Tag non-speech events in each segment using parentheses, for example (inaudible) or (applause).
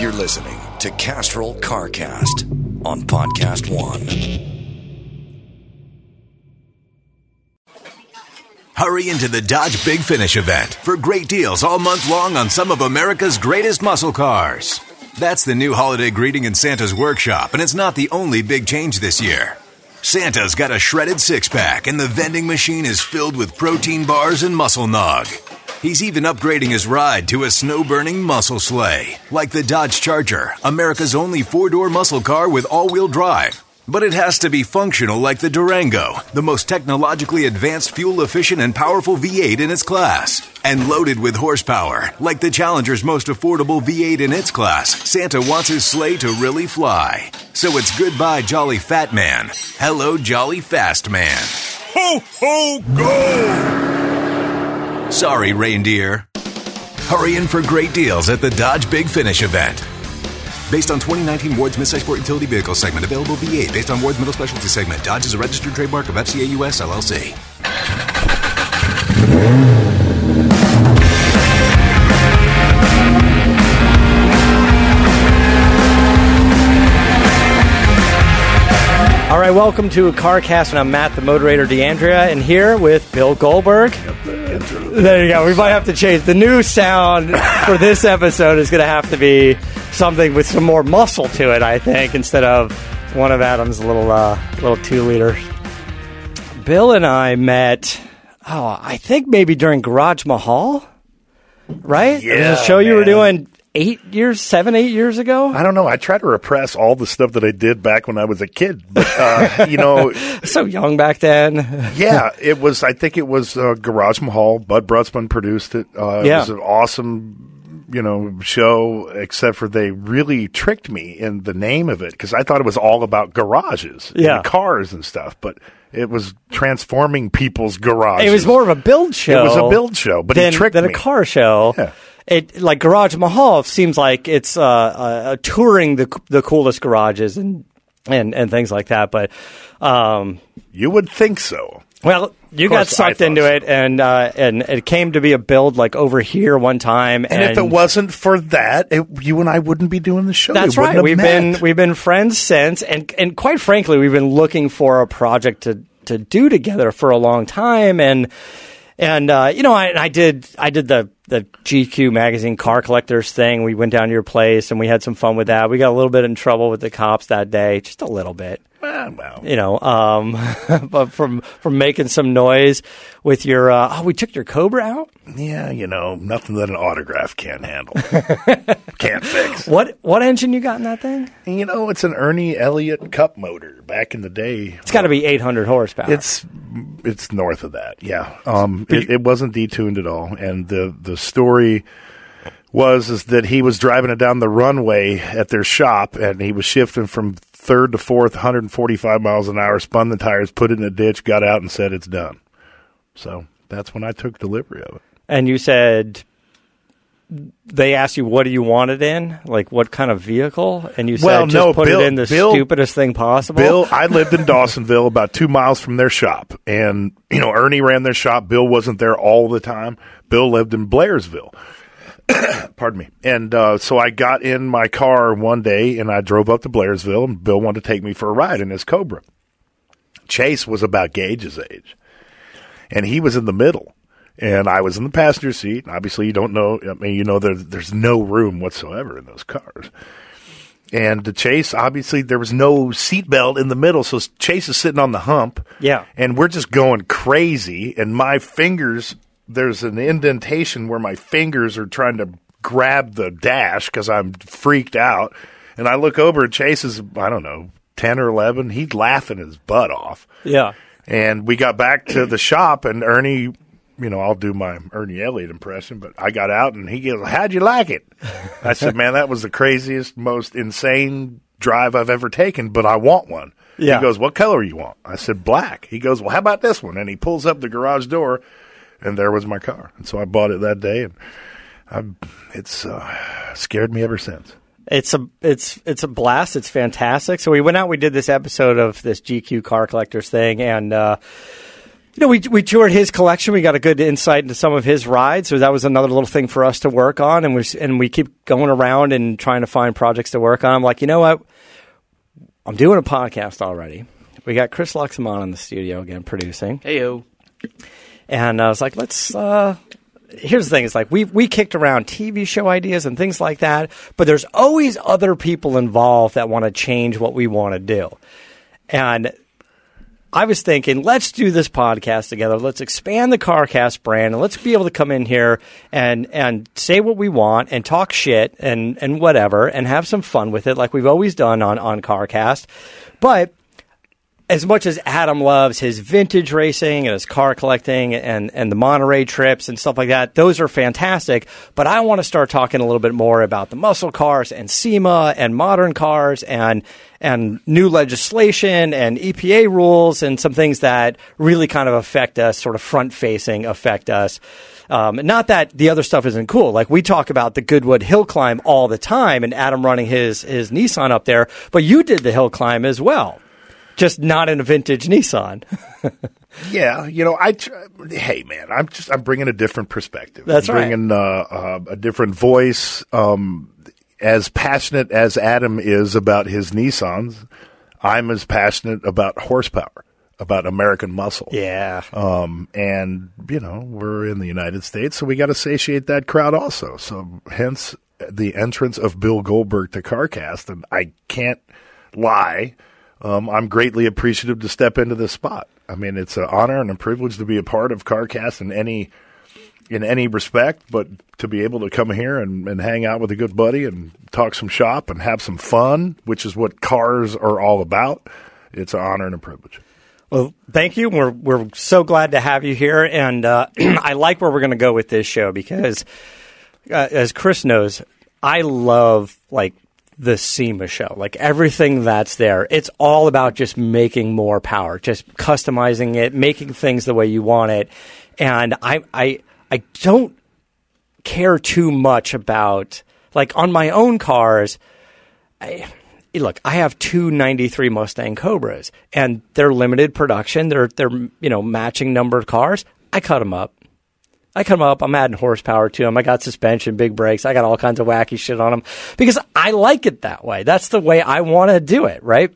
You're listening to Castrol CarCast on Podcast One. Hurry into the Dodge Big Finish event for great deals all month long on some of America's greatest muscle cars. That's the new holiday greeting in Santa's workshop, and it's not the only big change this year. Santa's got a shredded six pack, and the vending machine is filled with protein bars and muscle nog. He's even upgrading his ride to a snow burning muscle sleigh, like the Dodge Charger, America's only four door muscle car with all wheel drive. But it has to be functional like the Durango, the most technologically advanced, fuel efficient, and powerful V8 in its class. And loaded with horsepower, like the Challenger's most affordable V8 in its class, Santa wants his sleigh to really fly. So it's goodbye, Jolly Fat Man. Hello, Jolly Fast Man. Ho, ho, go! Sorry, reindeer. Hurry in for great deals at the Dodge Big Finish event. Based on 2019 Ward's midsize sport utility vehicle segment, available V8. Based on Ward's middle specialty segment, Dodge is a registered trademark of FCA US LLC. Right, welcome to CarCast, and I'm Matt, the Motorator, D'Andria, and here with Bill Goldberg. There you go. We might have to change the new sound for this episode. Is going to have to be something with some more muscle to it, I think, instead of one of Adam's little uh, little two liters. Bill and I met. Oh, I think maybe during Garage Mahal, right? It was Yeah, a show you were doing eight years, seven, eight years ago. I don't know. I try to repress all the stuff that I did back when I was a kid, but uh, you know, (laughs) So young back then. (laughs) yeah, it was. I think it was uh, Garage Mahal. Bud Brutsman produced it. Uh, Yeah. It was an awesome, you know, show. Except for they really tricked me in the name of it because I thought it was all about garages, Yeah. and cars and stuff, but. It was transforming people's garages. It was more of a build show. It was a build show, but he than, tricked than me. a car show. Yeah. It like Garage Mahal seems like it's uh, uh, touring the the coolest garages and and and things like that. But um, You would think so. well, you got sucked into so. it, and uh, and it came to be a build like over here one time. And, if it wasn't for that, it, you and I wouldn't be doing the show. That's we right. We've met. been we've been friends since, and and quite frankly, we've been looking for a project to to do together for a long time, and and uh, you know, I, I did I did the the GQ magazine car collectors thing. We went down to your place and we had some fun with that. We got a little bit in trouble with the cops that day, just a little bit Ah, well, you know, um, (laughs) but from from making some noise with your uh, oh, we took your Cobra out. yeah, you know, nothing that an autograph can't handle, (laughs) can't fix. What what engine you got in that thing? And, you know, it's an Ernie Elliott Cup motor. Back in the day, It's got to be 800 horsepower. It's it's north of that. Yeah, um, it, it wasn't detuned at all, and the the story was is that he was driving it down the runway at their shop, and he was shifting from third to fourth, 145 miles an hour, spun the tires, put it in a ditch, got out, and said it's done. So that's when I took delivery of it. and you said they asked you what do you want it in, like what kind of vehicle, and you said Well, just no, put Bill- it in the Bill- stupidest thing possible. Bill, I (laughs) lived in Dawsonville, about two miles from their shop, and you know Ernie ran their shop. Bill wasn't there all the time. Bill lived in Blairsville. (coughs) Pardon me. And uh, so I got in my car one day, and I drove up to Blairsville, and Bill wanted to take me for a ride in his Cobra. Chase was about Gage's age, and he was in the middle. And I was in the passenger seat. And obviously, you don't know. I mean, you know, there, there's no room whatsoever in those cars. And the Chase, obviously, there was no seatbelt in the middle, so Chase is sitting on the hump. Yeah. and we're just going crazy. And my fingers, there's an indentation where my fingers are trying to grab the dash because I'm freaked out. And I look over and Chase is, I don't know, ten or eleven. He's laughing his butt off. yeah, And we got back to the shop, and Ernie, you know, I'll do my Ernie Elliott impression, but I got out and he goes, How'd you like it? I said, Man, that was the craziest, most insane drive I've ever taken, but I want one. Yeah. He goes, What color you want? I said, Black. He goes, Well, how about this one? And he pulls up the garage door, and there was my car. And so I bought it that day, and I, it's uh, scared me ever since. it's a it's it's a blast. It's fantastic. So we went out. We did this episode of this GQ car collectors thing, and uh, you know, we we toured his collection. We got a good insight into some of his rides, so that was another little thing for us to work on. And we and we keep going around and trying to find projects to work on. I'm like, you know what? I'm doing a podcast already. We got Chris Laxamana in the studio again producing. Heyo. And I was like, let's. Uh, here's the thing: it's like we we kicked around TV show ideas and things like that, but there's always other people involved that want to change what we want to do. And I was thinking, let's do this podcast together. Let's expand the CarCast brand, and let's be able to come in here and and say what we want and talk shit and and whatever, and have some fun with it, like we've always done on on CarCast. But as much as Adam loves his vintage racing and his car collecting and, and the Monterey trips and stuff like that, those are fantastic. But I want to start talking a little bit more about the muscle cars and SEMA and modern cars and and new legislation and EPA rules and some things that really kind of affect us, sort of front facing affect us. Um, not that the other stuff isn't cool. Like we talk about the Goodwood hill climb all the time, and Adam running his his Nissan up there. But you did the hill climb as well just not in a vintage Nissan. (laughs) yeah, you know, I tr- hey man, I'm just I'm bringing a different perspective. That's I'm bringing, right. uh, uh, a different voice. Um, as passionate as Adam is about his Nissans, I'm as passionate about horsepower, about American muscle. Yeah. Um, and you know, we're in the United States, so we got to satiate that crowd also. So hence the entrance of Bill Goldberg to CarCast, and I can't lie um, I'm greatly appreciative to step into this spot. I mean, it's an honor and a privilege to be a part of CarCast in any in any respect, but to be able to come here and, and hang out with a good buddy and talk some shop and have some fun, which is what cars are all about, it's an honor and a privilege. Well, thank you. We're we're so glad to have you here, and uh, (clears throat) I like where we're going to go with this show because, uh, as Chris knows, I love like the SEMA show. Like everything that's there, it's all about just making more power, just customizing it, making things the way you want it. And I, I, I don't care too much about like on my own cars. I, look, I have two 93 Mustang Cobras and they're limited production. They're, they're, you know, matching numbered cars. I cut them up. I come up, I'm adding horsepower to them. I got suspension, big brakes. I got all kinds of wacky shit on them because I like it that way. That's the way I want to do it, right?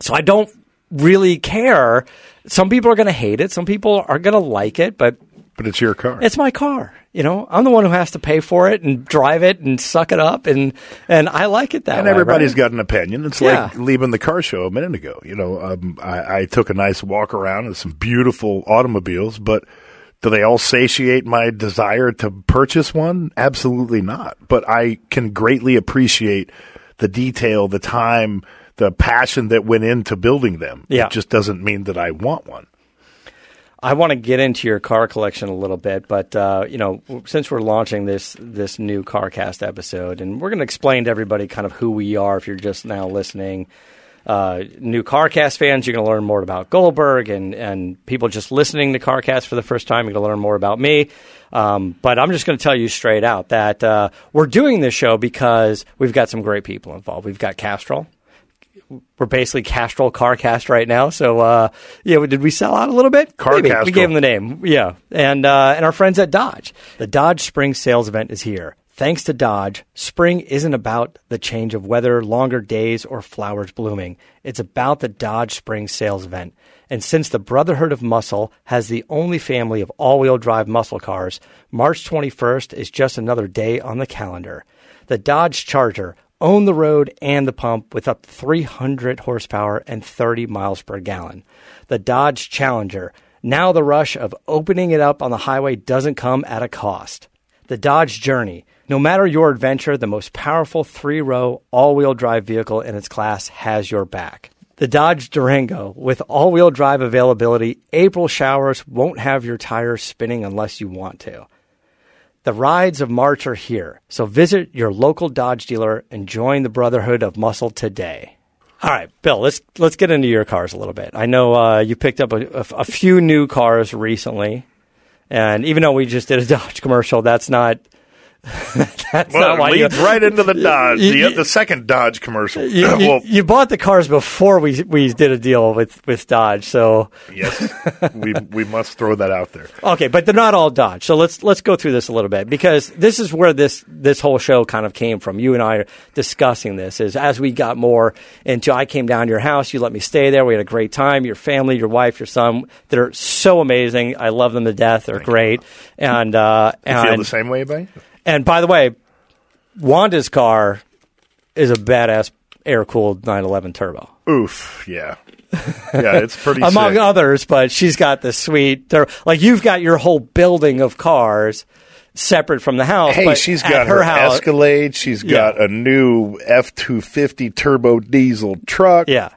So I don't really care. Some people are going to hate it. Some people are going to like it, but but it's your car. It's my car. You know, I'm the one who has to pay for it and drive it and suck it up, and and I like it that and way. And everybody's right? got an opinion. It's yeah. like leaving the car show a minute ago. You know, um, I, I took a nice walk around with some beautiful automobiles, but do they all satiate my desire to purchase one? Absolutely not. But I can greatly appreciate the detail, the time, the passion that went into building them. Yeah. It just doesn't mean that I want one. I want to get into your car collection a little bit, but uh, you know, since we're launching this this new CarCast episode, and we're going to explain to everybody kind of who we are if you're just now listening uh, new CarCast fans, you're going to learn more about Goldberg, and, and people just listening to CarCast for the first time, you're going to learn more about me. Um, but I'm just going to tell you straight out that uh, we're doing this show because we've got some great people involved. We've got Castrol. We're basically Castrol CarCast right now. So, uh, yeah, did we sell out a little bit? CarCast. Maybe. We gave them the name. Yeah. And, uh, and our friends at Dodge. The Dodge Spring Sales Event is here. Thanks to Dodge, spring isn't about the change of weather, longer days, or flowers blooming. It's about the Dodge Spring Sales Event. And since the Brotherhood of Muscle has the only family of all wheel drive muscle cars, March 21st is just another day on the calendar. The Dodge Charger, own the road and the pump with up to 300 horsepower and 30 miles per gallon. The Dodge Challenger, now the rush of opening it up on the highway doesn't come at a cost. The Dodge Journey, no matter your adventure, the most powerful three row all wheel drive vehicle in its class has your back. The Dodge Durango, with all wheel drive availability, April showers won't have your tires spinning unless you want to. The rides of March are here, so visit your local Dodge dealer and join the Brotherhood of Muscle today. All right, Bill, let's let's get into your cars a little bit. I know uh, you picked up a, a, a few new cars recently, and even though we just did a (laughs) Dodge commercial, that's not (laughs) That's Well, not why it you, leads right into the (laughs) Dodge, You- the, you- the second Dodge commercial. you, you- (laughs) well, you bought the cars before we we did a deal with, with Dodge. So yes, we we must throw that out there. okay, but they're not all Dodge. So let's let's go through this a little bit because this is where this this whole show kind of came from. You and I are discussing this is as we got more into. I came down to your house. You let me stay there. We had a great time. Your family, your wife, your son. They're so amazing. I love them to death. They're great. And uh, You feel the same way about you? And by the way, Wanda's car is a badass air cooled 911 turbo. Oof, yeah, yeah, it's pretty. (laughs) Among sick. others, but she's got the sweet, tur- like you've got your whole building of cars separate from the house. Hey, but she's got her, house. Escalade. She's Yeah. got a new F two fifty turbo diesel truck. Yeah,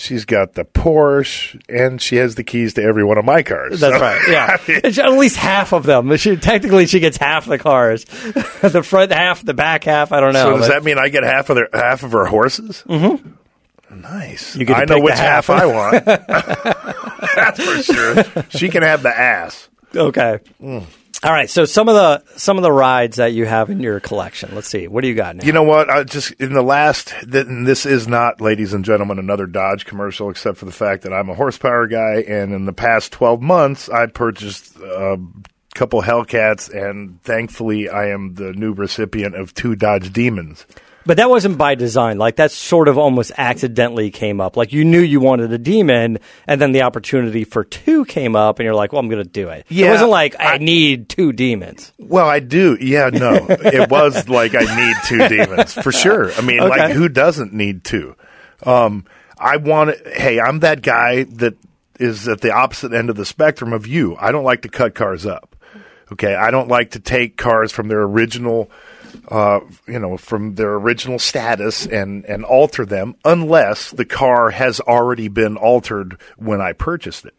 She's got the Porsche, and she has the keys to every one of my cars. that's So- right. Yeah, (laughs) at least half of them. She, technically, she gets half the cars, (laughs) the front half, the back half. I don't know. So does but- that mean I get half of their half of her horses? Mm-hmm. Nice. You get I know which half, half. I want. (laughs) That's for sure. She can have the ass. Okay. Mm. All right. So some of the some of the rides that you have in your collection. Let's see. What do you got now? You know what? I just in the last, this is not, ladies and gentlemen, another Dodge commercial, except for the fact that I'm a horsepower guy, and in the past 12 months, I purchased a couple Hellcats, and thankfully, I am the new recipient of two Dodge Demons. But that wasn't by design. Like that sort of almost accidentally came up. Like you knew you wanted a demon, and then the opportunity for two came up, and you're like, "Well, I'm going to do it." Yeah, it wasn't like I, I- need two demons. Well, I do. Yeah, no. it was like I need two demons for sure. I mean, Okay. like who doesn't need two? Um, I want hey, I'm that guy that is at the opposite end of the spectrum of you. I don't like to cut cars up. Okay. I don't like to take cars from their original, uh, you know, from their original status and, and alter them unless the car has already been altered when I purchased it.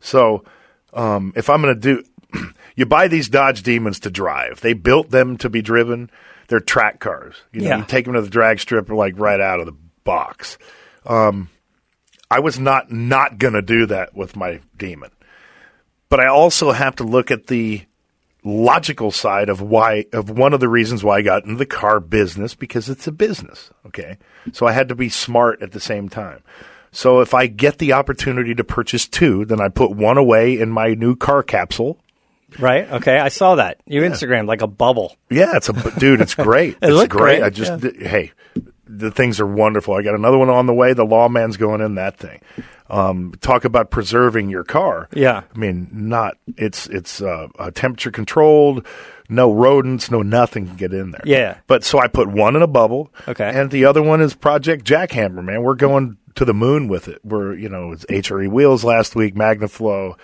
So, um, if I'm going to do, (clears throat) you buy these Dodge Demons to drive. They built them to be driven. They're track cars. You know, Yeah. you take them to the drag strip like right out of the box. Um, I was not not going to do that with my Demon, but I also have to look at the logical side of why of one of the reasons why I got into the car business because it's a business. Okay, so I had to be smart at the same time. So if I get the opportunity to purchase two, then I put one away in my new car capsule. Right? Okay, I saw that you Instagram like a bubble. Yeah, it's a dude. It's great. (laughs) It it's great. great, I just hey, the things are wonderful. I got another one on the way. The lawman's going in that thing. Um, talk about preserving your car. Yeah. I mean, not it's it's uh, temperature controlled. No rodents, no nothing can get in there. Yeah. But so I put one in a bubble. Okay. And the other one is Project Jackhammer. Man, we're going to the moon with it. We're you know it's HRE wheels last week, MagnaFlow.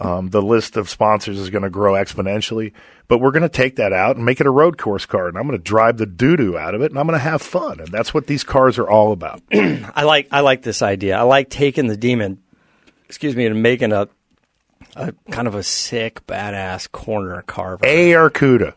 Um, the list of sponsors is going to grow exponentially, but we're going to take that out and make it a road course car, and I'm going to drive the doo doo out of it, and I'm going to have fun, and that's what these cars are all about. (clears throat) I like I like this idea. I like taking the demon, excuse me, and making a a kind of a sick badass corner carver. A Arcuda,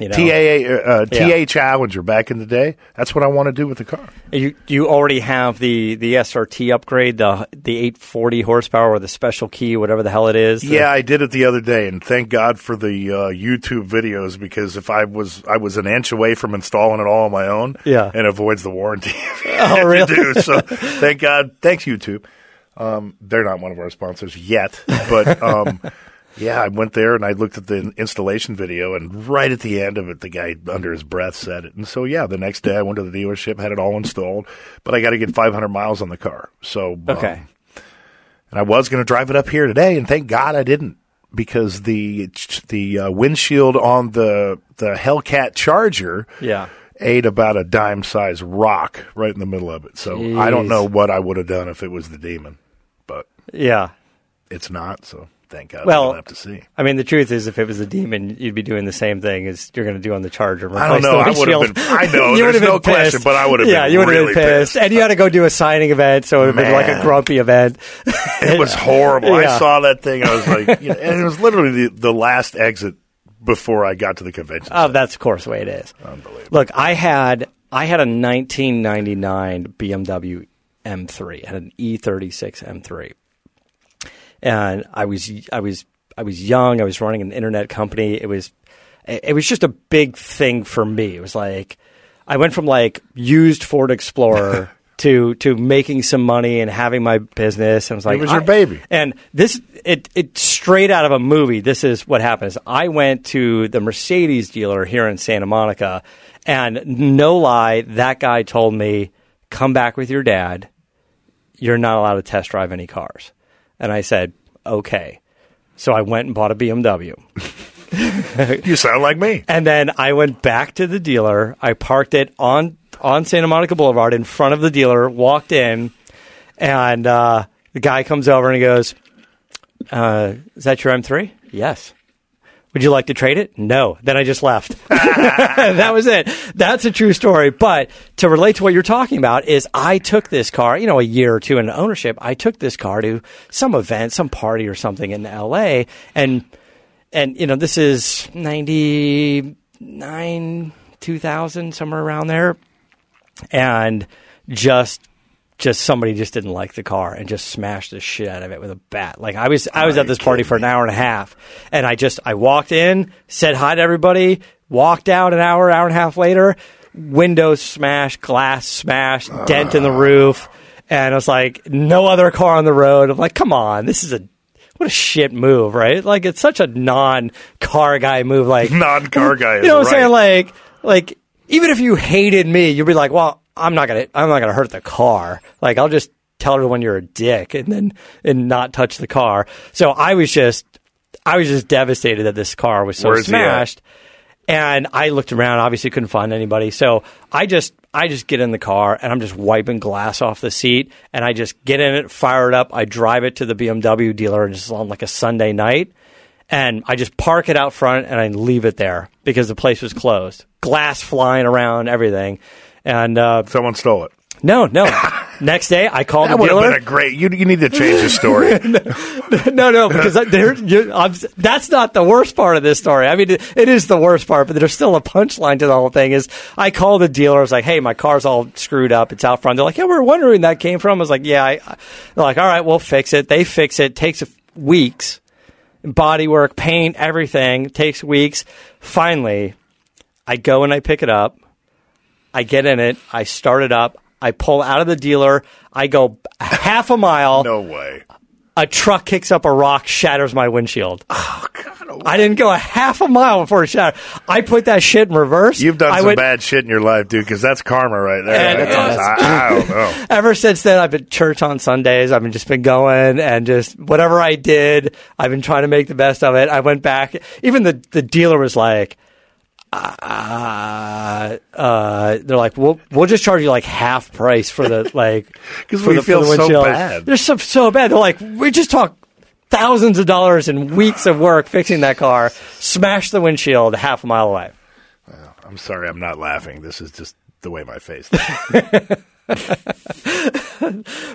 you know? T A uh, T Yeah. Challenger back in the day. That's what I want to do with the car. You you already have the the SRT upgrade, the the 840 horsepower or the special key, whatever the hell it is. Yeah, I did it the other day, and thank God for the uh, YouTube videos because if I was I was an inch away from installing it all on my own, Yeah. and avoids the warranty. (laughs) Oh, really? do. So (laughs) thank God, thanks YouTube. Um, they're not one of our sponsors yet, but um, yeah, I went there and I looked at the installation video, and right at the end of it, the guy under his breath said it. And so yeah, the next day I went to the dealership, had it all installed, but I got to get 500 miles on the car. So um, Okay. and I was going to drive it up here today, and thank God I didn't because the the uh, windshield on the the Hellcat Charger Yeah. ate about a dime sized rock right in the middle of it. So I don't know what I would have done if it was the demon, but Yeah. it's not. So thank God Well, have to see. I mean, the truth is, if it was a demon, you'd be doing the same thing as you're going to do on the Charger. I don't know. I would've been- I know, (laughs) You there's no question, pissed. but I would've Yeah, been you would have really been pissed. pissed. And you had to go do a signing event, so it would have been like a grumpy event. It was (laughs) horrible. Yeah. I saw that thing. I was like, you know, (laughs) and it was literally the, the last exit before I got to the convention. Oh, that's of course the way it is. Unbelievable. Look, I had I had a 1999 BMW M3, I had an E E36 M3, and I was I was I was young. I was running an internet company. It was it, it was just a big thing for me. It was like I went from like used Ford Explorer (laughs) to to making some money and having my business. And was like, was your baby. And this it it straight out of a movie. This is what happens. I went to the Mercedes dealer here in Santa Monica, and no lie, that guy told me, "Come back with your dad. You're not allowed to test drive any cars." And I said, "Okay." So I went and bought a BMW. (laughs) You sound like me. And then I went back to the dealer. I parked it on on Santa Monica Boulevard in front of the dealer. Walked in, and uh, the guy comes over and he goes, uh, "Is that your M3?" Yes. Would you like to trade it? No. Then I just left. (laughs) that was it. That's a true story. But to relate to what you're talking about is I took this car, you know, a year or two in ownership. I took this car to some event, some party or something in LA and and you know, this is 99 2000 somewhere around there and just just somebody just didn't like the car and just smashed the shit out of it with a bat. Like I was I was at this party for an hour and a half and I just I walked in, said hi to everybody, walked out an hour, hour and a half later, windows smashed, glass smashed, dent in the roof, and I was like, no other car on the road. I'm like, come on, this is a what a shit move, right? Like it's such a non car guy move. Like (laughs) Non-car guy (laughs) You know what I'm right. saying? Like like even if you hated me, you'd be like, well, I'm not gonna I'm not gonna hurt the car. Like I'll just tell everyone you're a dick and then and not touch the car. So I was just I was just devastated that this car was so Where's smashed. And I looked around, obviously couldn't find anybody. So I just I just get in the car and I'm just wiping glass off the seat and I just get in it, fire it up, I drive it to the BMW dealer and just on like a Sunday night and I just park it out front and I leave it there because the place was closed. Glass flying around, everything. And uh, Someone stole it. no, no. (laughs) Next day, I called That the would have dealer. been a great. You, you need to change the story. (laughs) no, no, because there, you, I'm, that's not the worst part of this story. I mean, it, it is the worst part, but there's still a punchline to the whole thing. Is I called the dealer. I was like, "Hey, my car's all screwed up. It's out front." They're like, "Yeah, we are wondering that came from." I was like, "Yeah." I, I- they're like, "All right, we'll fix it." They fix it. Takes weeks. Body work, paint, everything takes weeks. Finally, I go and I pick it up. I get in it. I start it up. I pull out of the dealer. I go half a mile no way. A truck kicks up a rock, shatters my windshield. Oh, God! Oh, I didn't go a half a mile before it shattered. I put that shit in reverse. You've done I some went- bad shit in your life, dude. Because that's karma right there. That's- I, I don't know. (laughs) Ever since then, I've been church on Sundays. I've been just been going and just whatever I did, I've been trying to make the best of it. I went back. Even the the dealer was like, uh, uh, they're like, we'll we'll just charge you like half price for the like (laughs) 'Cause for we the, feel the so bad. They're so so bad. They're like, we just talk thousands of dollars and weeks of work fixing that car, smash the windshield half a mile away. I'm sorry. I'm not laughing. This is just the way my face. (laughs)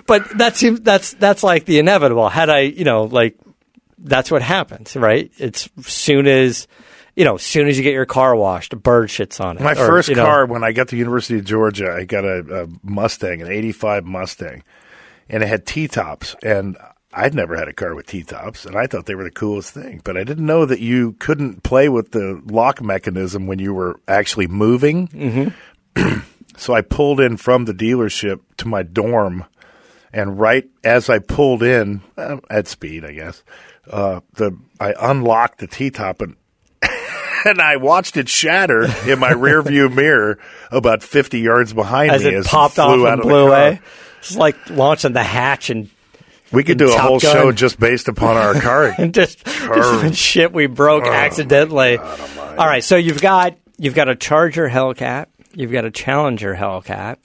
but that seems that's that's like the inevitable. Had I, you know, like that's what happens, right? It's soon as you know, as soon as you get your car washed, a bird shits on it. My Or, first you know, car when I got to University of Georgia, I got a, a Mustang, an '85 Mustang, and it had T tops. And I'd never had a car with T tops, and I thought they were the coolest thing. But I didn't know that you couldn't play with the lock mechanism when you were actually moving. Mm-hmm. (clears throat) so I pulled in from the dealership to my dorm, and right as I pulled in uh, at speed, I guess, uh, the I unlocked the T top and and I watched it shatter in my rearview mirror about 50 yards behind me as me it popped off flew out and blew away. It's like launching the hatch and We could do a whole Gun. show just based upon our car. (laughs) and just, just shit we broke oh, accidentally. Oh, All right, so you've got you've got a Charger Hellcat, you've got a Challenger Hellcat,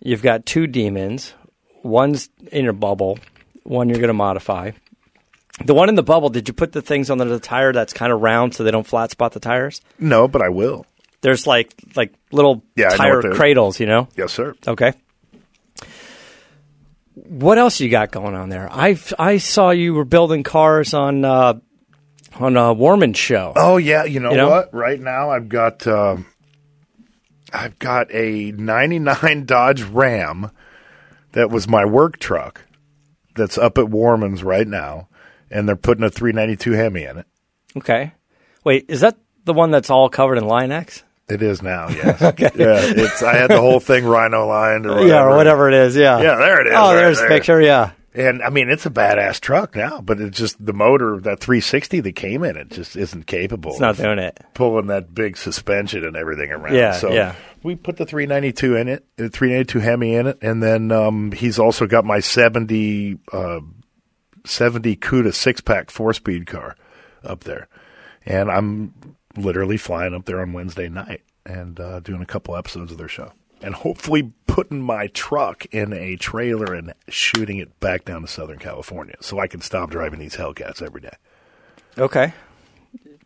you've got two demons. One's in your bubble, one you're going to modify. The one in the bubble, did you put the things under the tire that's kind of round so they don't flat spot the tires? no, but I will. There's like like little Yeah, tire cradles, you know? Yes, sir. Okay. What else you got going on there? I I saw you were building cars on uh, on a Worman show. Oh yeah, you know, You know? what? Right now I've got um, I've got a 99 (laughs) Dodge Ram that was my work truck that's up at Worman's right now and they're putting a 392 Hemi in it. Okay. Wait, is that the one that's all covered in Line-X? It is now, yes. (laughs) Yeah, it's. I had the whole thing rhino lined or whatever. (laughs) Yeah, or whatever it is. Yeah. Yeah, there it is. Oh, right there's there. the picture. Yeah. And I mean, it's a badass truck now, but it's just the motor, that 360 that came in it, just isn't capable. It's not of doing it. pulling that big suspension and everything around. Yeah, so yeah. we put the 392 in it, the 392 Hemi in it, and then um, he's also got my 70 uh, 70 CUDA six pack four speed car up there, and I'm literally flying up there on Wednesday night and uh, doing a couple episodes of their show. And hopefully putting my truck in a trailer and shooting it back down to Southern California so I can stop driving these Hellcats every day. Okay.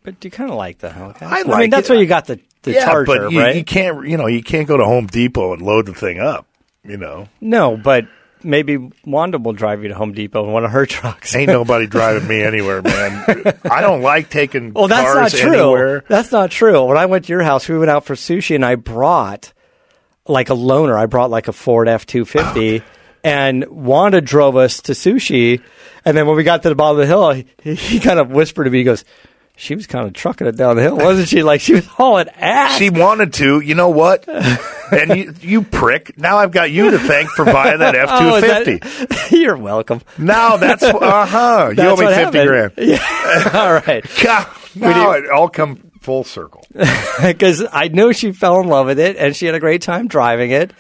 But do you kind of like the Hellcat. I mean, like that's it. where you got the, the Charger, but you, right? you can't, you know, you can't go to Home Depot and load the thing up. You know, no, but maybe Wanda will drive you to Home Depot in one of her (laughs) trucks. ain't nobody driving me anywhere, man. (laughs) I don't like taking Well, that's cars not true. anywhere. That's not true. When I went to your house, we went out for sushi, and I brought like a loaner. I brought like a Ford F two fifty, and Wanda drove us to sushi. And then when we got to the bottom of the hill, he, he kind of whispered to me, he goes, "She was kind of trucking it down the hill, wasn't she? Like she was hauling ass." She wanted to. You know what? and you, you prick. Now I've got you to thank for buying that F Oh, two fifty. that- (laughs) You're welcome. Now that's uh huh. You owe me fifty happened. grand. (laughs) Yeah. All right. (laughs) God, now it all come full circle. because I knew she fell in love with it and she had a great time driving it.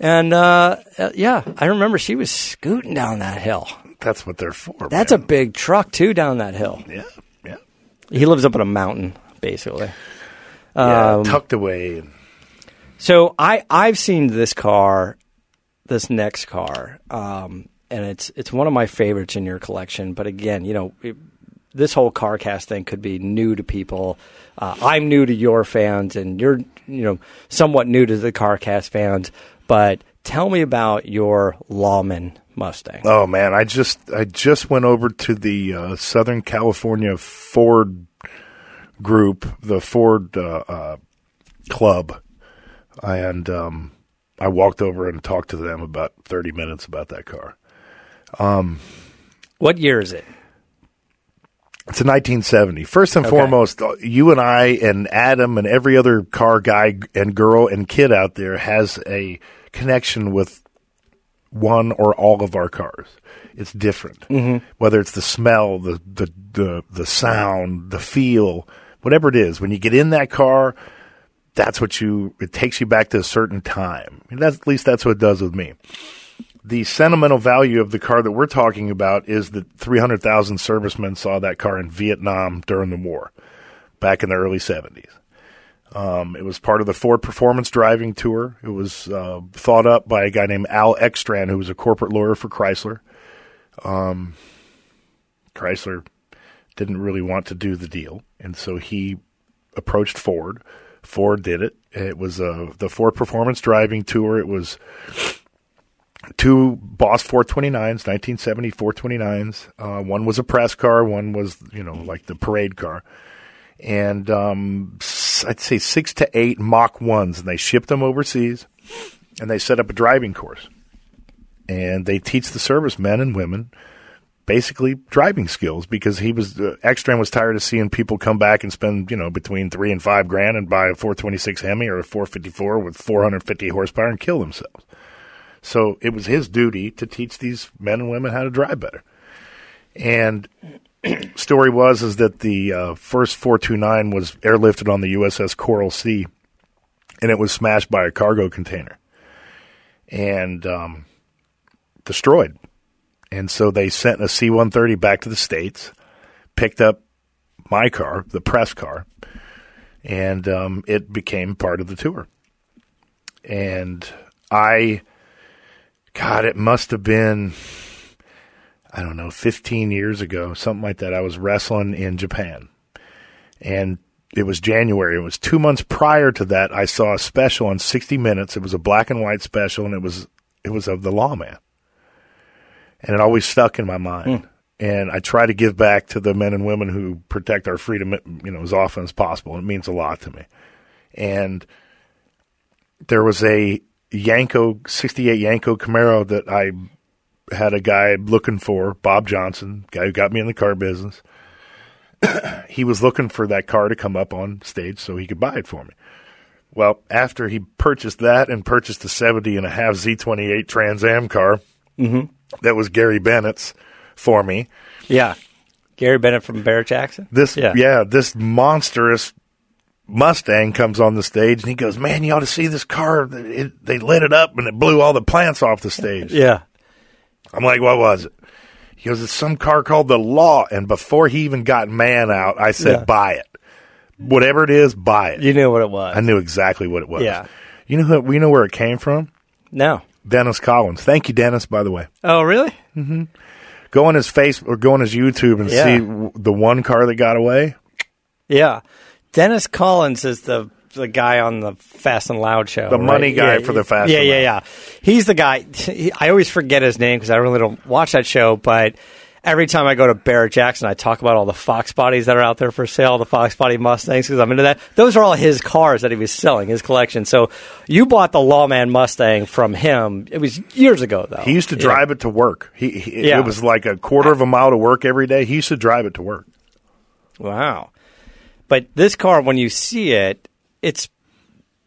And uh, uh, yeah, I remember she was scooting down that hill. That's what they're for. That's a big truck too down that hill. yeah, He lives up on a mountain, basically. yeah. Um, tucked away. So I I've seen this car, this next car, um, and it's it's one of my favorites in your collection. But again, you know, it, this whole car cast thing could be new to people. Uh, I'm new to your fans, and you're you know somewhat new to the car cast fans. But tell me about your Lawman Mustang. Oh man, I just I just went over to the uh, Southern California Ford group, the Ford uh, uh, club, and um, I walked over and talked to them about thirty minutes about that car. Um, What year is it? It's a 1970. First and Okay. foremost, uh, you and I and Adam and every other car guy and girl and kid out there has a connection with one or all of our cars. It's different. Mm-hmm. Whether it's the smell, the, the the the sound, the feel, whatever it is. When you get in that car, that's what you. It takes you back to a certain time. At least that's what it does with me the sentimental value of the car that we're talking about is that 300,000 servicemen saw that car in Vietnam during the war back in the early 70s. Um, it was part of the Ford Performance Driving Tour. It was uh, thought up by a guy named Al Eckstrand, who was a corporate lawyer for Chrysler. Um, Chrysler didn't really want to do the deal, and so he approached Ford. Ford did it. It was uh, the Ford Performance Driving Tour. It was two Boss 429s, 1970 429s. Uh, one was a press car, one was, you know, like the parade car. And um, I'd say six to eight Mach 1s, and they shipped them overseas, and they set up a driving course. And they teach the servicemen and women basically driving skills because he was uh, Eckstrand was tired of seeing people come back and spend you know between three and five grand and buy a 426 Hemi or a 454 with 450 horsepower and kill themselves. So it was his duty to teach these men and women how to drive better. And (clears throat) story was is that the uh, first 429 was airlifted on the USS Coral Sea, and it was smashed by a cargo container and um, destroyed. And so they sent a C 130 back to the States, picked up my car, the press car, and um, it became part of the tour. And I, God, it must have been, I don't know, 15 years ago, something like that. I was wrestling in Japan. And it was January. It was two months prior to that. I saw a special on 60 Minutes. It was a black and white special, and it was it was of the lawman and it always stuck in my mind. Hmm. And I try to give back to the men and women who protect our freedom, you know, as often as possible. It means a lot to me. And there was a Yenko '68 Yenko Camaro that I had a guy looking for, Bob Johnson, guy who got me in the car business. (clears throat) he was looking for that car to come up on stage so he could buy it for me. Well, after he purchased that and purchased a 70 and a half Z28 Trans Am car mm-hmm. that was Gary Bennett's for me, Yeah. Gary Bennett from Barrett Jackson. this Yeah. yeah. this monstrous Mustang comes on the stage and he goes, "Man, you ought to see this car. It, they lit it up and it blew all the plants off the stage." Yeah. I'm like, "What was it?" He goes, "It's some car called the Law." And before he even got man out, I said, Yeah. "Buy it, whatever it is, buy it." You knew what it was. I knew exactly what it was. Yeah. You know who, we know where it came from? No. Dennis Collins. Thank you, Dennis. By the way, Oh, really? Mm-hmm. go on his face or go on his YouTube and Yeah. see w- the one car that got away. Yeah. Dennis Collins is the the guy on the Fast and Loud show. The right? money guy Yeah, for the Fast Yeah, and yeah, yeah. He's the guy. he- I always forget his name because I really don't watch that show, but. Every time I go to Barrett Jackson, I talk about all the Fox bodies that are out there for sale, the Fox body Mustangs, because I'm into that. Those are all his cars that he was selling, his collection. So you bought the Lawman Mustang from him. It was years ago, though. He used to Yeah. drive it to work. He, he Yeah. it was like a quarter of a mile to work every day. He used to drive it to work. Wow. But this car, when you see it, it's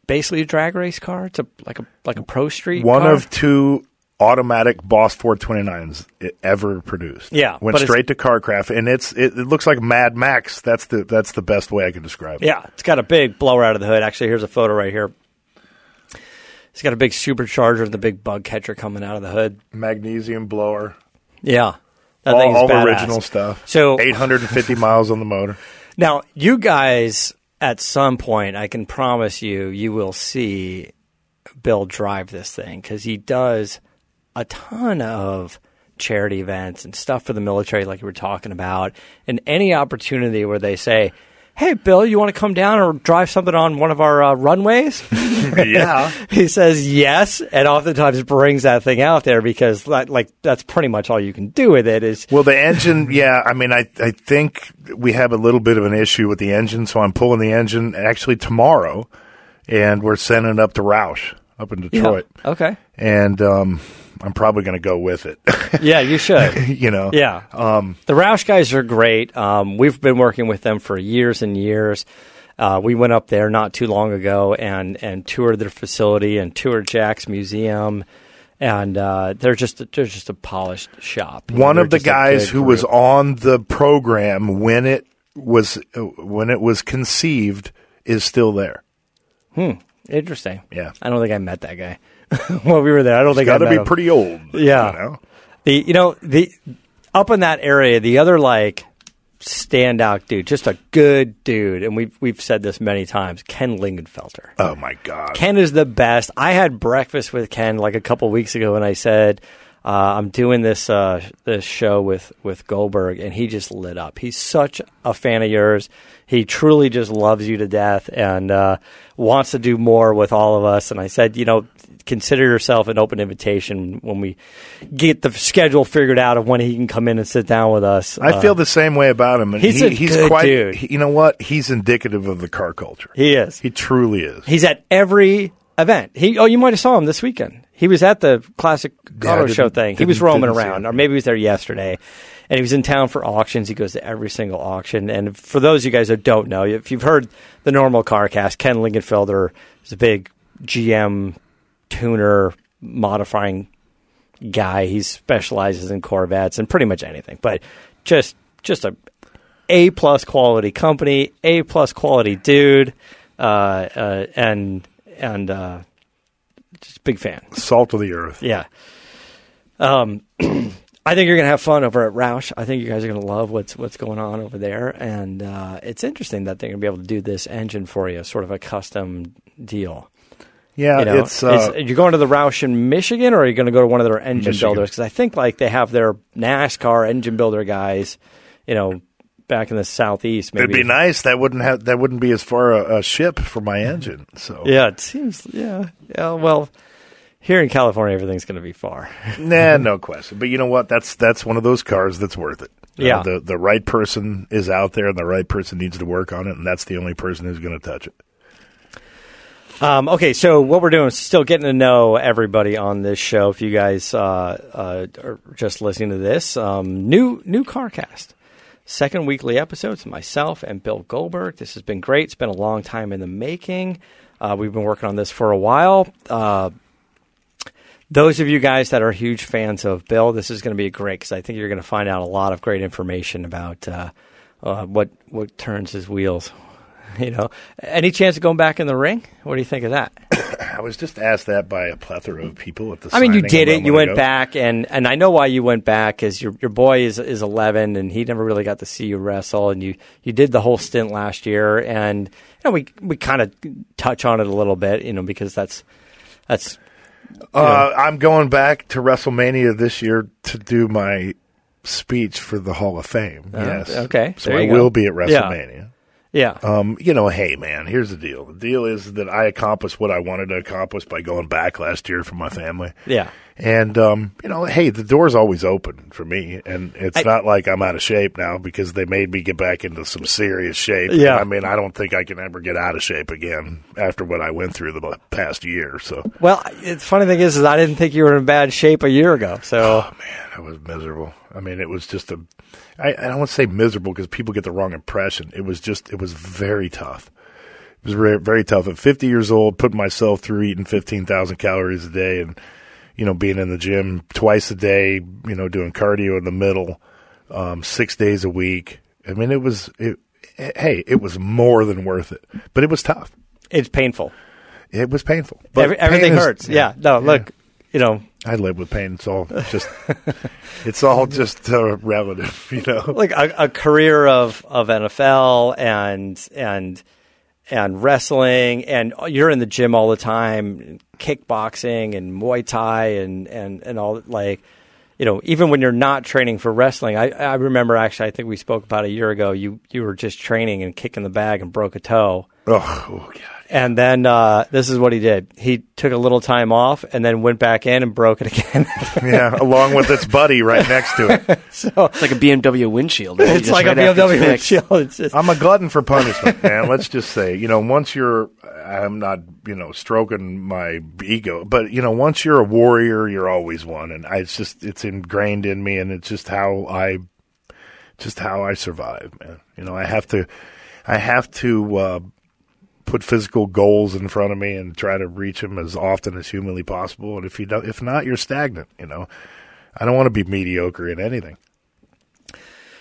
basically a drag race car. It's a like a like a pro street. One car. of two automatic Boss 429s it ever produced. Yeah, went straight to CarCraft, and it's it, it looks like Mad Max. That's the that's the best way I can describe it. yeah, it's got a big blower out of the hood. Actually, here's a photo right here. It's got a big supercharger and the big bug catcher coming out of the hood. Magnesium blower, Yeah, that all, all original stuff. So 850 miles on the motor. (laughs) Now, you guys, at some point, I can promise you, you will see Bill drive this thing because he does a ton of charity events and stuff for the military, like you were talking about. And any opportunity where they say, Hey, Bill, you want to come down or drive something on one of our uh, runways? (laughs) yeah, (laughs) he says yes, and oftentimes brings that thing out there because, that, like, that's pretty much all you can do with it. Is Well, the engine, (laughs) yeah. I mean, I I think we have a little bit of an issue with the engine, so I'm pulling the engine actually tomorrow, and we're sending it up to Roush up in Detroit, Yeah. Okay. and um, I'm probably going to go with it. (laughs) Yeah, you should. (laughs) you know, Yeah. Um, the Roush guys are great. Um, we've been working with them for years and years. Uh, we went up there not too long ago and, and toured their facility and toured Jack's museum. And uh, they're just they're just a polished shop. Know, One of the guys who was on the program when it was when it was conceived is still there. Hmm. Interesting. Yeah. I don't think I met that guy (laughs) while we were there. I don't think Got to be pretty old. Yeah. you know? The you know the up in that area, the other like standout dude, just a good dude, and we've we've said this many times. Ken Lingenfelter. Oh my god. Ken is the best. I had breakfast with Ken like a couple weeks ago, and I said. Uh, I'm doing this uh, this show with, with Goldberg, and he just lit up. He's such a fan of yours. He truly just loves you to death, and uh, wants to do more with all of us. And I said, you know, consider yourself an open invitation when we get the schedule figured out of when he can come in and sit down with us. I Uh, feel the same way about him. And he's he, a he's good quite. dude. he- you know what? He's indicative of the car culture. he is. He truly is. He's at every event. He oh, you might have saw him this weekend. He was at the classic Yeah, auto didn't- show thing. He was roaming around, or maybe he was there yesterday. And he was in town for auctions. He goes to every single auction. And for those of you guys that don't know, if you've heard the normal car cast, Ken Lingenfelter is a big GM tuner modifying guy. He specializes in Corvettes and pretty much anything. But just just a A plus quality company, A plus quality dude, uh, uh, and and uh, just big fan. Salt of the earth. Yeah. Um, (clears throat) I think you're gonna have fun over at Roush. I think you guys are gonna love what's what's going on over there, and uh, it's interesting that they're gonna be able to do this engine for you, sort of a custom deal. Yeah, You know, it's. Uh, you're going to the Roush in Michigan, or are you going to go to one of their engine Michigan. builders? Because I think like they have their NASCAR engine builder guys, you know, back in the southeast. Maybe it'd be nice. That wouldn't have. That wouldn't be as far a, a ship for my engine. So Yeah, it seems. Yeah, yeah. Well, here in California, everything's going to be far. Nah, no question. But you know what? That's that's one of those cars that's worth it. Uh, Yeah. the the right person is out there, and the right person needs to work on it, and that's the only person who's going to touch it. Um, okay, so what we're doing is still getting to know everybody on this show. If you guys uh, uh, are just listening to this, um, new new CarCast. second weekly episode. It's myself and Bill Goldberg. This has been great. It's been a long time in the making. Uh, we've been working on this for a while. Uh, those of you guys that are huge fans of Bill, this is going to be great because I think you're going to find out a lot of great information about uh, uh, what what turns his wheels. (laughs) You know, any chance of going back in the ring? What do you think of that? (coughs) I was just asked that by a plethora of people at the. I mean, you did it. You went ago. back, and, and I know why you went back because your your boy is is 11, and he never really got to see you wrestle, and you you did the whole stint last year, and you know we we kind of touch on it a little bit, you know, because that's that's Uh, I'm going back to WrestleMania this year to do my speech for the Hall of Fame. yes. Uh, okay. So I go. will be at WrestleMania. yeah. Um, you know, hey man, here's the deal. The deal is that I accomplished what I wanted to accomplish by going back last year for my family. Yeah. And um, you know, hey, the door's always open for me, and it's I- not like I'm out of shape now because they made me get back into some serious shape. Yeah. I mean, I don't think I can ever get out of shape again after what I went through the past year. So, Well, the funny thing is, is I didn't think you were in bad shape a year ago. So oh man, I was miserable. I mean, it was just a. I, I don't want to say miserable because people get the wrong impression. It was just, it was very tough. It was very, very tough. At 50 years old, putting myself through eating 15,000 calories a day and, you know, being in the gym twice a day, you know, doing cardio in the middle, um, six days a week. I mean, it was, it, hey, it was more than worth it, but it was tough. it's painful. It was painful. But Every, everything pain is- hurts. Yeah. No, look, you know, I live with pain. It's all just, (laughs) it's all just uh, relative, (laughs) you know. like a, a career of, of NFL and and and wrestling, and you're in the gym all the time, kickboxing and Muay Thai and and and all like. You know, even when you're not training for wrestling, I, I remember actually, I think we spoke about a year ago. You you were just training and kicking the bag and broke a toe, Oh, oh God. And then uh, this is what he did. He took a little time off and then went back in and broke it again. (laughs) Yeah, along with its buddy right next to it. (laughs) so It's like a BMW windshield. right? it's like right a BMW windshield. It's just, I'm a glutton for punishment, man. Let's just say, you know, once you're, I'm not, you know, stroking my ego, but you know, once you're a warrior, you're always one, and I, it's just, it's ingrained in me, and it's just how I, just how I survive, man. You know, I have to, I have to uh, put physical goals in front of me and try to reach them as often as humanly possible. And if you don't, if not, you're stagnant. You know, I don't want to be mediocre in anything.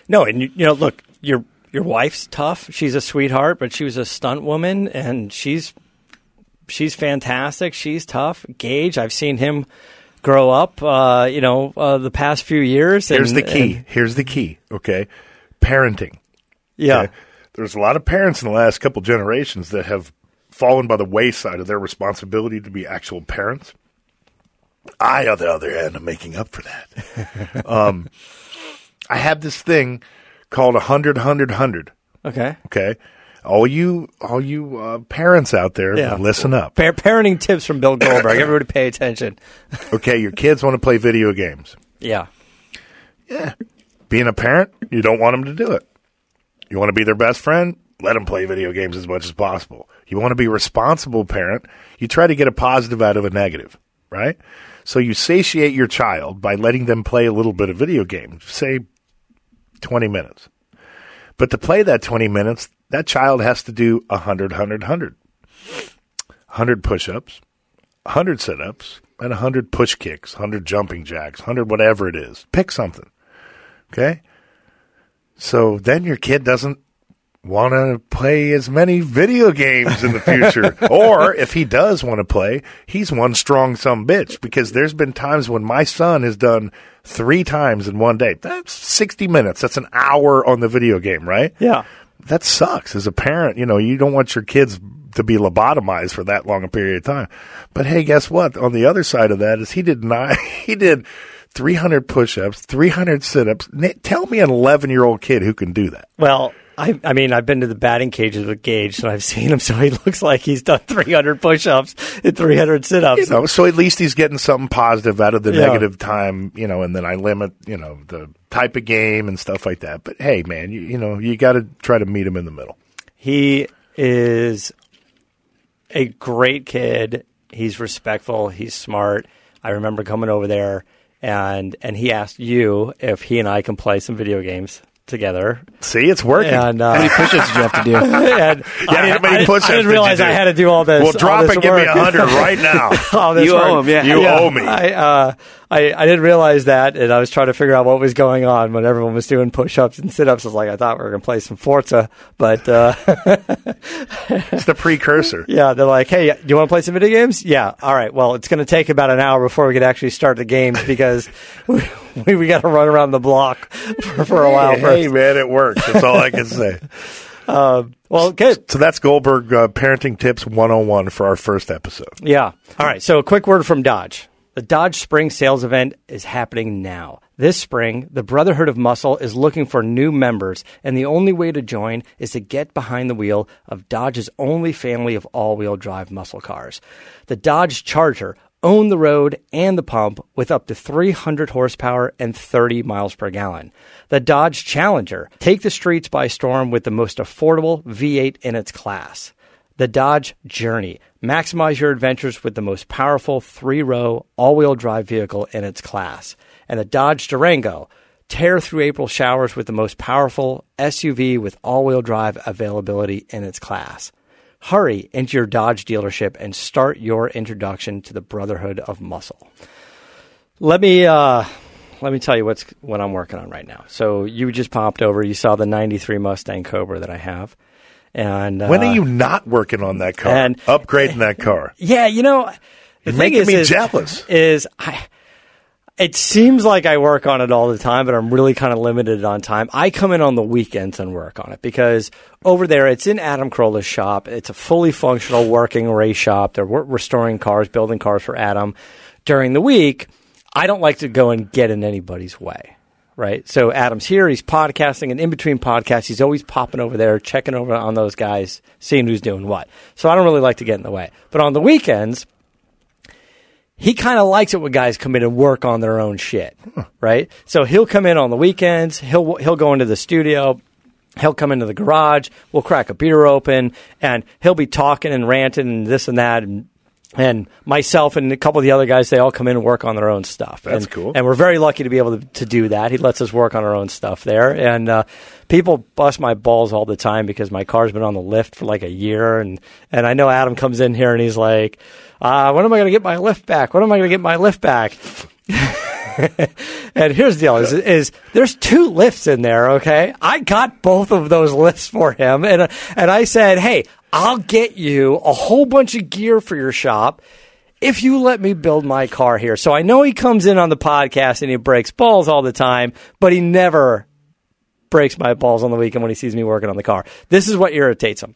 No, and you, you know, look, your your wife's tough. She's a sweetheart, but she was a stunt woman, and she's she's fantastic. She's tough. Gage, I've seen him grow up. Uh, you know, uh, the past few years. Here's the key. and- Here's the key. Okay, parenting. yeah, Okay? There's a lot of parents in the last couple generations that have fallen by the wayside of their responsibility to be actual parents. I, on the other hand, am making up for that. (laughs) um, I have this thing called a hundred, hundred, hundred. okay. Okay, all you, all you uh, parents out there, Yeah. listen up. Pa- parenting tips from Bill Goldberg. Everybody, pay attention. (laughs) Okay, your kids want to play video games. Yeah, Yeah. Being a parent, you don't want them to do it. You want to be their best friend? Let them play video games as much as possible. You want to be a responsible parent? You try to get a positive out of a negative, right? So you satiate your child by letting them play a little bit of video games, say 20 minutes. But to play that 20 minutes, that child has to do 100, 100, 100. 100 push ups, 100 sit ups, and 100 push kicks, 100 jumping jacks, 100 whatever it is. Pick something. Okay? So then your kid doesn't want to play as many video games in the future. (laughs) or if he does want to play, he's one strong some bitch because there's been times when my son has done three times in one day. That's 60 minutes. That's an hour on the video game, right? yeah. that sucks as a parent. You know, you don't want your kids to be lobotomized for that long a period of time. But hey, guess what? On the other side of that is he did not, (laughs) he did 300 push-ups, 300 sit-ups. Tell me an 11 year old kid who can do that. Well, I, I mean, I've been to the batting cages with Gage, and I've (laughs) seen him, so he looks like he's done 300 push-ups and 300 sit-ups. You know, so at least he's getting something positive out of the Yeah. negative time, you know, and then I limit, you know, the type of game and stuff like that. But hey, man, you, you know, you got to try to meet him in the middle. He is a great kid. He's respectful. He's smart. I remember coming over there, and and he asked you if he and I can play some video games. together. See, it's working. And uh, How many push-ups did you have to do? (laughs) and Yeah, I, how many push-ups I didn't did realize do? I had to do all this. well, drop all this it. Give me a hundred right now. (laughs) all this You work. owe him, yeah. You owe me. I, uh, I I didn't realize that, and I was trying to figure out what was going on when everyone was doing push-ups and sit-ups. I was like, I thought we were going to play some Forza, but uh, (laughs) It's the precursor. yeah, they're like, hey, do you want to play some video games? Yeah, all right. Well, it's going to take about an hour before we could actually start the games because (laughs) we, we, we got to run around the block for, for a while Hey, first. hey, man, it works. That's all I can say. (laughs) Well, good. So that's Goldberg uh, Parenting Tips 101 for our first episode. Yeah. All right. So, a quick word from Dodge. The Dodge Spring Sales Event is happening now. This spring, the Brotherhood of Muscle is looking for new members, and the only way to join is to get behind the wheel of Dodge's only family of all wheel drive muscle cars. The Dodge Charger own the road and the pump with up to 300 horsepower and 30 miles per gallon. The Dodge Challenger take the streets by storm with the most affordable V8 in its class. The Dodge Journey. Maximize your adventures with the most powerful three row all wheel drive vehicle in its class. And the Dodge Durango. Tear through April showers with the most powerful SUV with all wheel drive availability in its class. Hurry into your Dodge dealership and start your introduction to the Brotherhood of Muscle. Let me uh, let me tell you what's what I'm working on right now. So you just popped over. You saw the '93 Mustang Cobra that I have, and uh, When are you not working on that car? and- upgrading that car? (laughs) Yeah, you know, the You're thing making is, me is, jealous. Is I. It seems like I work on it all the time, but I'm really kind of limited on time. I come in on the weekends and work on it because over there it's in Adam Carolla's shop. It's a fully functional working race shop. They're restoring cars, building cars for Adam. During the week, I don't like to go and get in anybody's way right? So Adam's here, he's podcasting, and in between podcasts, he's always popping over there, checking over on those guys, seeing who's doing what. So I don't really like to get in the way. But on the weekends, he kind of likes it when guys come in and work on their own shit, right? So he'll come in on the weekends, he'll he'll go into the studio, he'll come into the garage, we'll crack a beer open, and he'll be talking and ranting and this and that and and myself and a couple of the other guys, they all come in and work on their own stuff. That's and, cool. And we're very lucky to be able to, to do that. He lets us work on our own stuff there. And uh, people bust my balls all the time because my car's been on the lift for like a year. And, and I know Adam comes in here and he's like, uh, when am I going to get my lift back? When am I going to get my lift back? (laughs) and here's the deal: is, is there's two lifts in there. Okay, I got both of those lifts for him, and and I said, hey, I'll get you a whole bunch of gear for your shop if you let me build my car here. So I know he comes in on the podcast and he breaks balls all the time, but he never breaks my balls on the weekend when he sees me working on the car. This is what irritates him.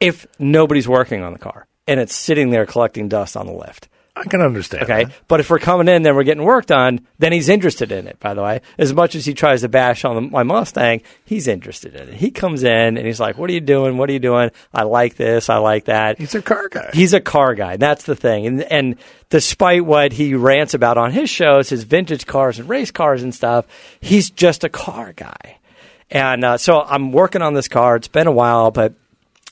If nobody's working on the car and it's sitting there collecting dust on the lift. I can understand. Okay. that. But if we're coming in, then we're getting worked on, then he's interested in it, by the way. As much as he tries to bash on the, my Mustang, he's interested in it. He comes in and he's like, What are you doing? What are you doing? I like this. I like that. He's a car guy. He's a car guy. That's the thing. And, and despite what he rants about on his shows, his vintage cars and race cars and stuff, he's just a car guy. And uh, so I'm working on this car. It's been a while, but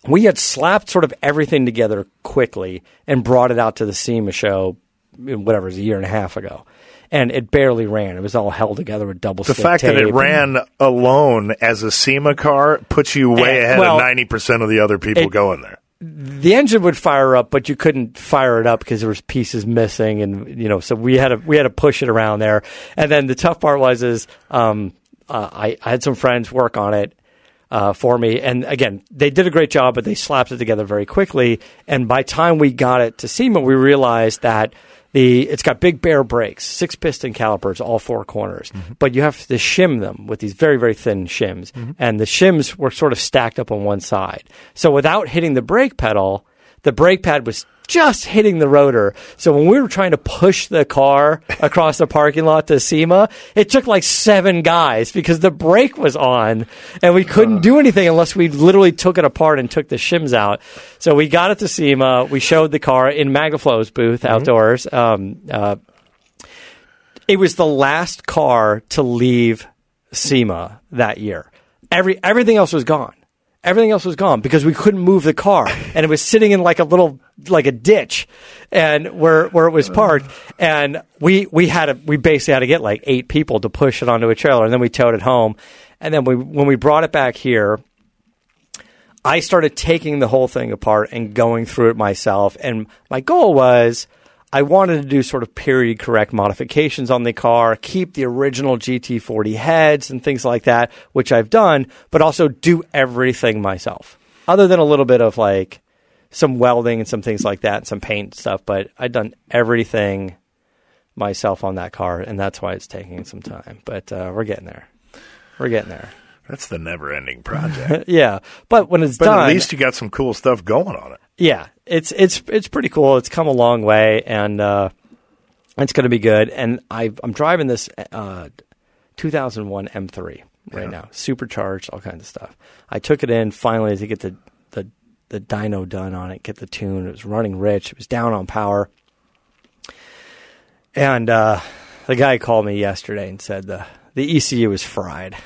we had slapped sort of everything together quickly and brought it out to the SEMA show, whatever, it was a year and a half ago. And it barely ran. It was all held together with double the fact that it ran alone as a SEMA car puts you way Eh, ahead well, of 90% of the other people it- going there. the engine would fire up, but you couldn't fire it up because there was pieces missing, and you know, so we had to we had to push it around there. And then the tough part was is um, uh, I, I had some friends work on it uh, for me, and again, they did a great job, but they slapped it together very quickly. And by time we got it to SEMA, we realized that. The, it's got big Baer brakes, six piston calipers, all four corners, but you have to shim them with these very, very thin shims. And the shims were sort of stacked up on one side. So without hitting the brake pedal, the brake pad was just hitting the rotor. So when we were trying to push the car (laughs) across the parking lot to SEMA, it took like seven guys because the brake was on and we couldn't do anything unless we literally took it apart and took the shims out. So we got it to SEMA. We showed the car in Magnaflow's booth outdoors. Um, uh, it was the last car to leave SEMA that year. Every everything else was gone. Everything else was gone because we couldn't move the car, (laughs) and it was sitting in like a little like a ditch, and where where it was uh. parked. And we we had to, we basically had to get like eight people to push it onto a trailer, and then we towed it home. And then we, when we brought it back here, I started taking the whole thing apart and going through it myself. And my goal was I wanted to do sort of period correct modifications on the car, keep the original GT40 heads and things like that, which I've done, but also do everything myself, other than a little bit of like some welding and some things like that and some paint stuff. But I've done everything myself on that car, and that's why it's taking some time. But uh, we're getting there. We're getting there. That's the never-ending project. (laughs) Yeah, but when it's but done, at least you got some cool stuff going on it. yeah, it's it's it's pretty cool. It's come a long way, and uh, it's going to be good. And I I'm driving this uh, 2001 M3 right Yeah. now, supercharged, all kinds of stuff. I took it in finally to get the the the dyno done on it, get the tune. It was running rich. It was down on power, and uh, the guy called me yesterday and said the the ECU is fried.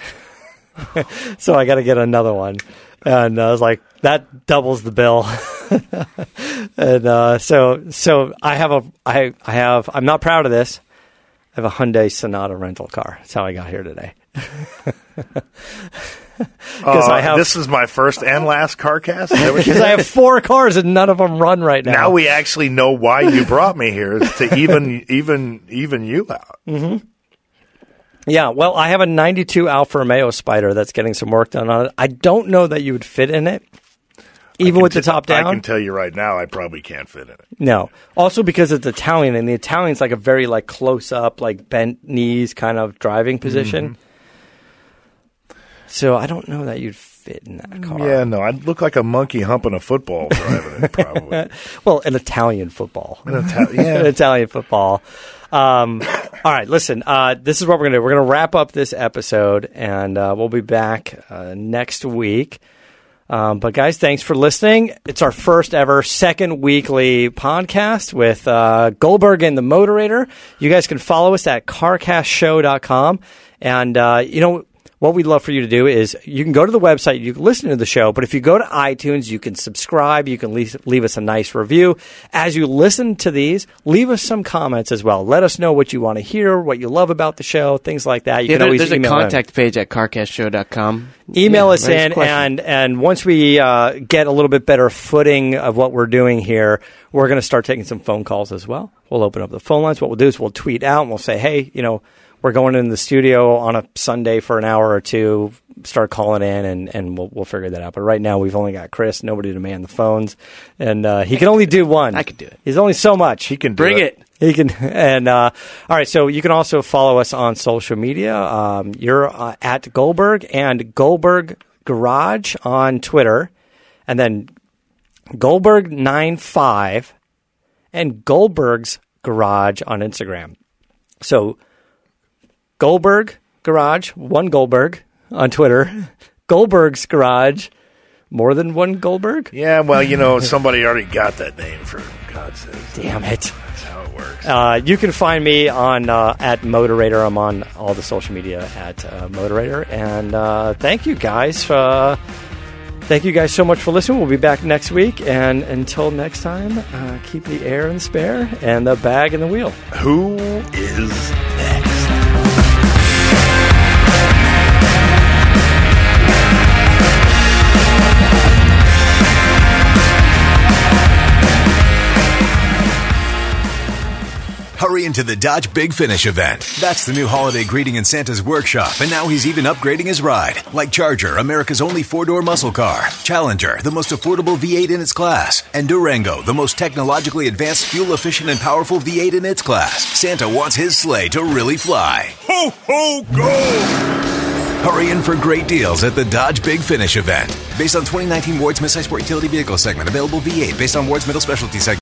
(laughs) so I got to get another one. And I was like, that doubles the bill. (laughs) and uh, so, so I have a, I, I have, I'm not proud of this. I have a Hyundai Sonata rental car. That's how I got here today. Because (laughs) Uh, I have, this is my first and last car cast. Is that what you (laughs) because I have four cars and none of them run right now. now we actually know why you brought me here is to even even even you out. Yeah, well, I have a 92 Alfa Romeo Spider that's getting some work done on it. I don't know that you would fit in it, even with the top down? I can tell you right now, I probably can't fit in it. No. Also because it's Italian and the Italian's like a very like close up, like bent knees kind of driving position. Mm-hmm. So I don't know that you'd fit in that car. Yeah, no, I'd look like a monkey humping a football (laughs) driving it. Probably. Well, an Italian football. An Ita- (laughs) yeah. an Italian football. Um, all right, listen. Uh, this is what we're gonna do. We're gonna wrap up this episode, and uh, we'll be back uh, next week. Um, but guys, thanks for listening. It's our first ever second weekly podcast with uh, Goldberg and the Motorator. You guys can follow us at carcastshow.com. And, uh, you know, what we'd love for you to do is you can go to the website, you can listen to the show, but if you go to iTunes, you can subscribe, you can leave, leave us a nice review. As you listen to these, leave us some comments as well. Let us know what you want to hear, what you love about the show, things like that. You Yeah, can there- always there's a email in contact page at carcastshow.com. email Yeah, us in questions. and and once we uh, get a little bit better footing of what we're doing here we're going to start taking some phone calls as well we'll open up the phone lines what we'll do is we'll tweet out and we'll say hey you know we're going in the studio on a sunday for an hour or two start calling in and, and we'll, we'll figure that out but right now we've only got chris nobody to man the phones and uh, he can only do one I could do it. he's only so much He can do Bring it. he can, (laughs) and uh, all right. So you can also follow us on social media. Um, you're uh, at Goldberg and Goldberg Garage on Twitter, and then Goldberg 95 and Goldberg's Garage on Instagram. So Goldberg Garage, one Goldberg on Twitter, (laughs) Goldberg's Garage, more than one Goldberg. Yeah, well, you know, (laughs) somebody already got that name for God's sake. Damn it. That's how it works. Uh, you can find me on uh, at Motorator. I'm on all the social media at uh, Motorator. And uh, thank you guys. Uh, thank you guys so much for listening. We'll be back next week. And until next time, uh, keep the air in the spare and the bag in the wheel. Who is Hurry into the Dodge Big Finish event. That's the new holiday greeting in Santa's workshop, and now he's even upgrading his ride. Like Charger, America's only four door muscle car, Challenger, the most affordable V8 in its class, and Durango, the most technologically advanced, fuel efficient, and powerful V8 in its class. Santa wants his sleigh to really fly. Ho, ho, go! Hurry in for great deals at the Dodge Big Finish event. Based on 2019 Ward's Midsize Sport Utility Vehicle segment, available V8 based on Ward's Middle Specialty segment.